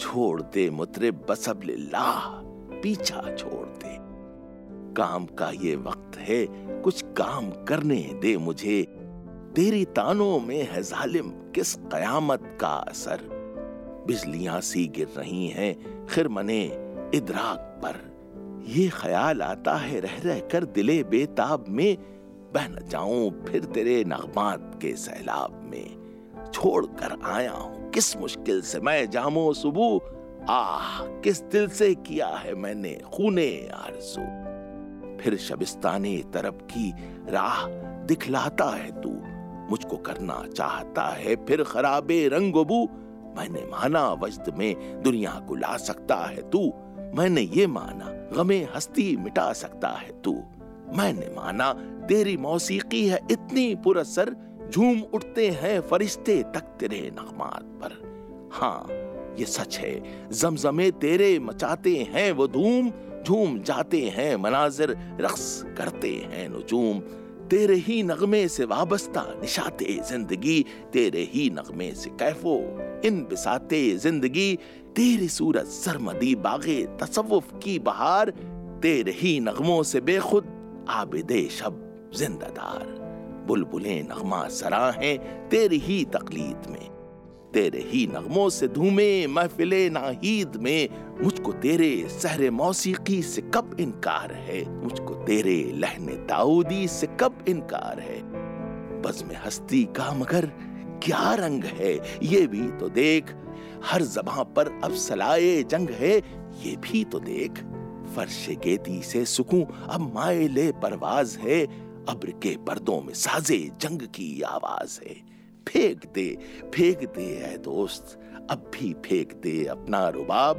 छोड़ दे मुतरे बसब लिल्लाह पीछा छोड़ दे। काम का ये वक्त है, कुछ काम करने दे मुझे। तेरी तानों में है जालिम, किस कयामत का असर? बिजलियाँ सी गिर रही हैं खिरमने इदराक पर। ये ख्याल आता है रह रह कर दिले बेताब में, बह न जाऊँ फिर तेरे नगमात के सैलाब में। छोड़ कर आया हूँ। किस मुश्किल से मैं जामो सुबह आह, किस दिल से किया है मैंने खूने आरज़ू? फिर शबिस्तानी तरफ़ की राह दिखलाता है तू। मुझको करना चाहता है फिर खराबे रंगबू। मैंने माना वजद में दुनिया को ला सकता है तू। मैंने ये माना गमे हस्ती मिटा सकता है तू। मैंने माना तेरी मौसीकी है इतनी पुरसर झूम उठते हैं फरिश्ते तक तेरे नगमात पर। हाँ ये सच है, जमजमे तेरे मचाते हैं वो धूम, झूम जाते हैं मनाजिर रक्स करते हैं नुजूम। तेरे ही नगमे से वाबस्ता निशाते ज़िंदगी, तेरे ही नगमे से कैफो, इन बिसाते ज़िंदगी। तेरी सूरत सरमदी बागे तसव्वुफ की बहार, तेरे ही नगमों से बेखुद आबिदे शब जिंदादार। बुलबुलें नगमा सरा हैं तेरी ही तकलीद में। तेरे ही नगमों से धूमे महफिले नाहीद में। मुझको तेरे सहरे मौसीकी से कब इनकार है? मुझको तेरे लहने दाऊदी से कब इनकार है? बस में हस्ती का मगर क्या रंग है? ये भी तो देख। हर जबां पर अब सलाए जंग है, ये भी तो देख। फर्श गेती से सुकून अब मायले परवाज है। अब्र के पर्दों में साजे जंग की आवाज़ है। फेंक दे फेंक दे है दोस्त। अब भी फेंक दे अपना रुबाब।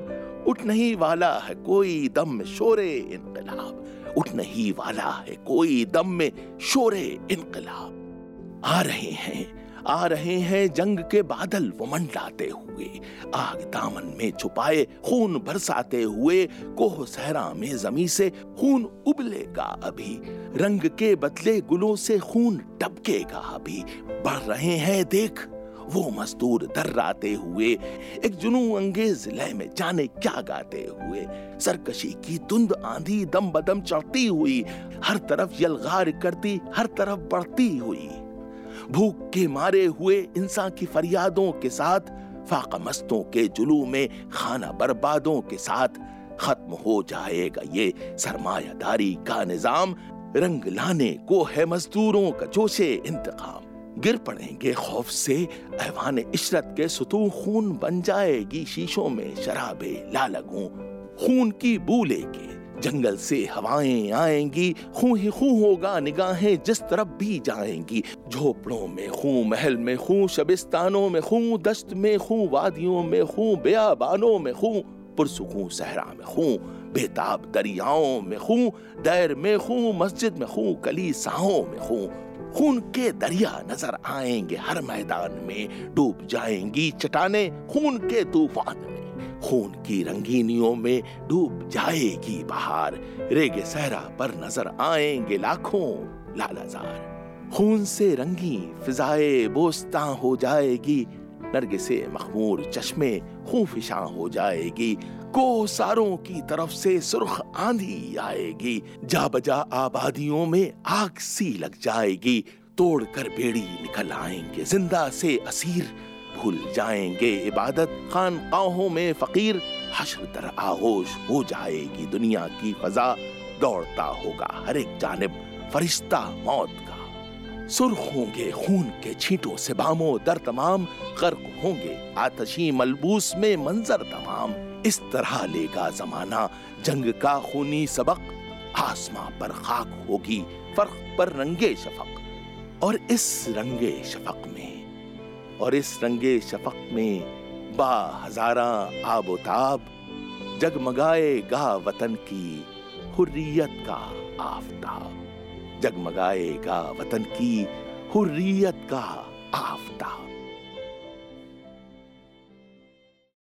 उठ नहीं वाला है कोई दम में शोरे इनकलाब। उठ नहीं वाला है कोई दम में शोरे इनकलाब। आ रहे हैं आ रहे हैं जंग के बादल वो मंडलाते हुए, आग दामन में छुपाए, खून बरसाते हुए, कोह सहरा में जमी से खून उबलेगा अभी, रंग के बदले गुलों से खून टपकेगा अभी। बढ़ रहे हैं देख, वो मजदूर दर्राते हुए, एक जुनू अंगेज लय में जाने क्या गाते हुए। सरकशी की धुंध आंधी दम बदम चढ़ती हुई, हर तरफ़ यलगार करती, हर तरफ़ बढ़ती हुई। भूख के मारे हुए इंसान की फरियादों के साथ, फाका मस्तों के जुलू में खाना बर्बादों के साथ खत्म हो जाएगा ये सरमायादारी का निज़ाम। रंग लाने को है मजदूरों का जोशे इंतकाम गिर पड़ेंगे खौफ से, ऐवान इशरत के सुतू खून बन जाएगी शीशों में शराबे लालगू। खून की बू लेके जंगल से हवाएँ आएँगी खू ही खू होगा निगाहें जिस तरफ़ भी जाएँगी झोपड़ों में खू महल में खू शबिस्तानों में खू दश्त में खू वादियों में खू बेयाबानों में खू पुरसुकू सहरा में खू बेताब दरियाओं में खू दैर में खू मस्जिद में खू कलीसाओं में खू खून के दरिया नज़र आएँगे हर मैदान में डूब जाएँगी चटाने खून के तूफ़ान में खून की रंगीनियों में डूब जाएगी बहार। रेगे सहरा पर नज़र आएँगे लाखों लालाजार। खून से रंगी फिजाए बोस्ता हो जाएगी। नरगे से मखमूर चश्मे खूफिशा हो जाएगी। को सारों की तरफ़ से सुर्ख आंधी आएगी। जा बजा आबादियों में आग सी लग जाएगी। तोड़ कर बेड़ी निकल आएँगे। ज़िंदा से असीर भूल जाएँगे। इबादत खानकाहों में फकीर, हश्र तर आगोश हो जाएगी। दुनिया की फजा दौड़ता होगा, हर एक जानब फरिश्ता मौत का। सुर्ख होंगे, खून के छींटों से बामो दर तमाम, गर्क होंगे, आतशी मलबूस में मंजर तमाम। इस तरह लेगा जमाना, जंग का खूनी सबक, आसमां पर खाक होगी, फ़र्क पर रंगे शफक। और इस रंगे शफक में और इस रंगे शफक में बा हजारा आबोताब जगमगाएगा वतन की हुर्रियत का आफ्ताब। जगमगाएगा वतन की हुर्रियत का आफ्ताब।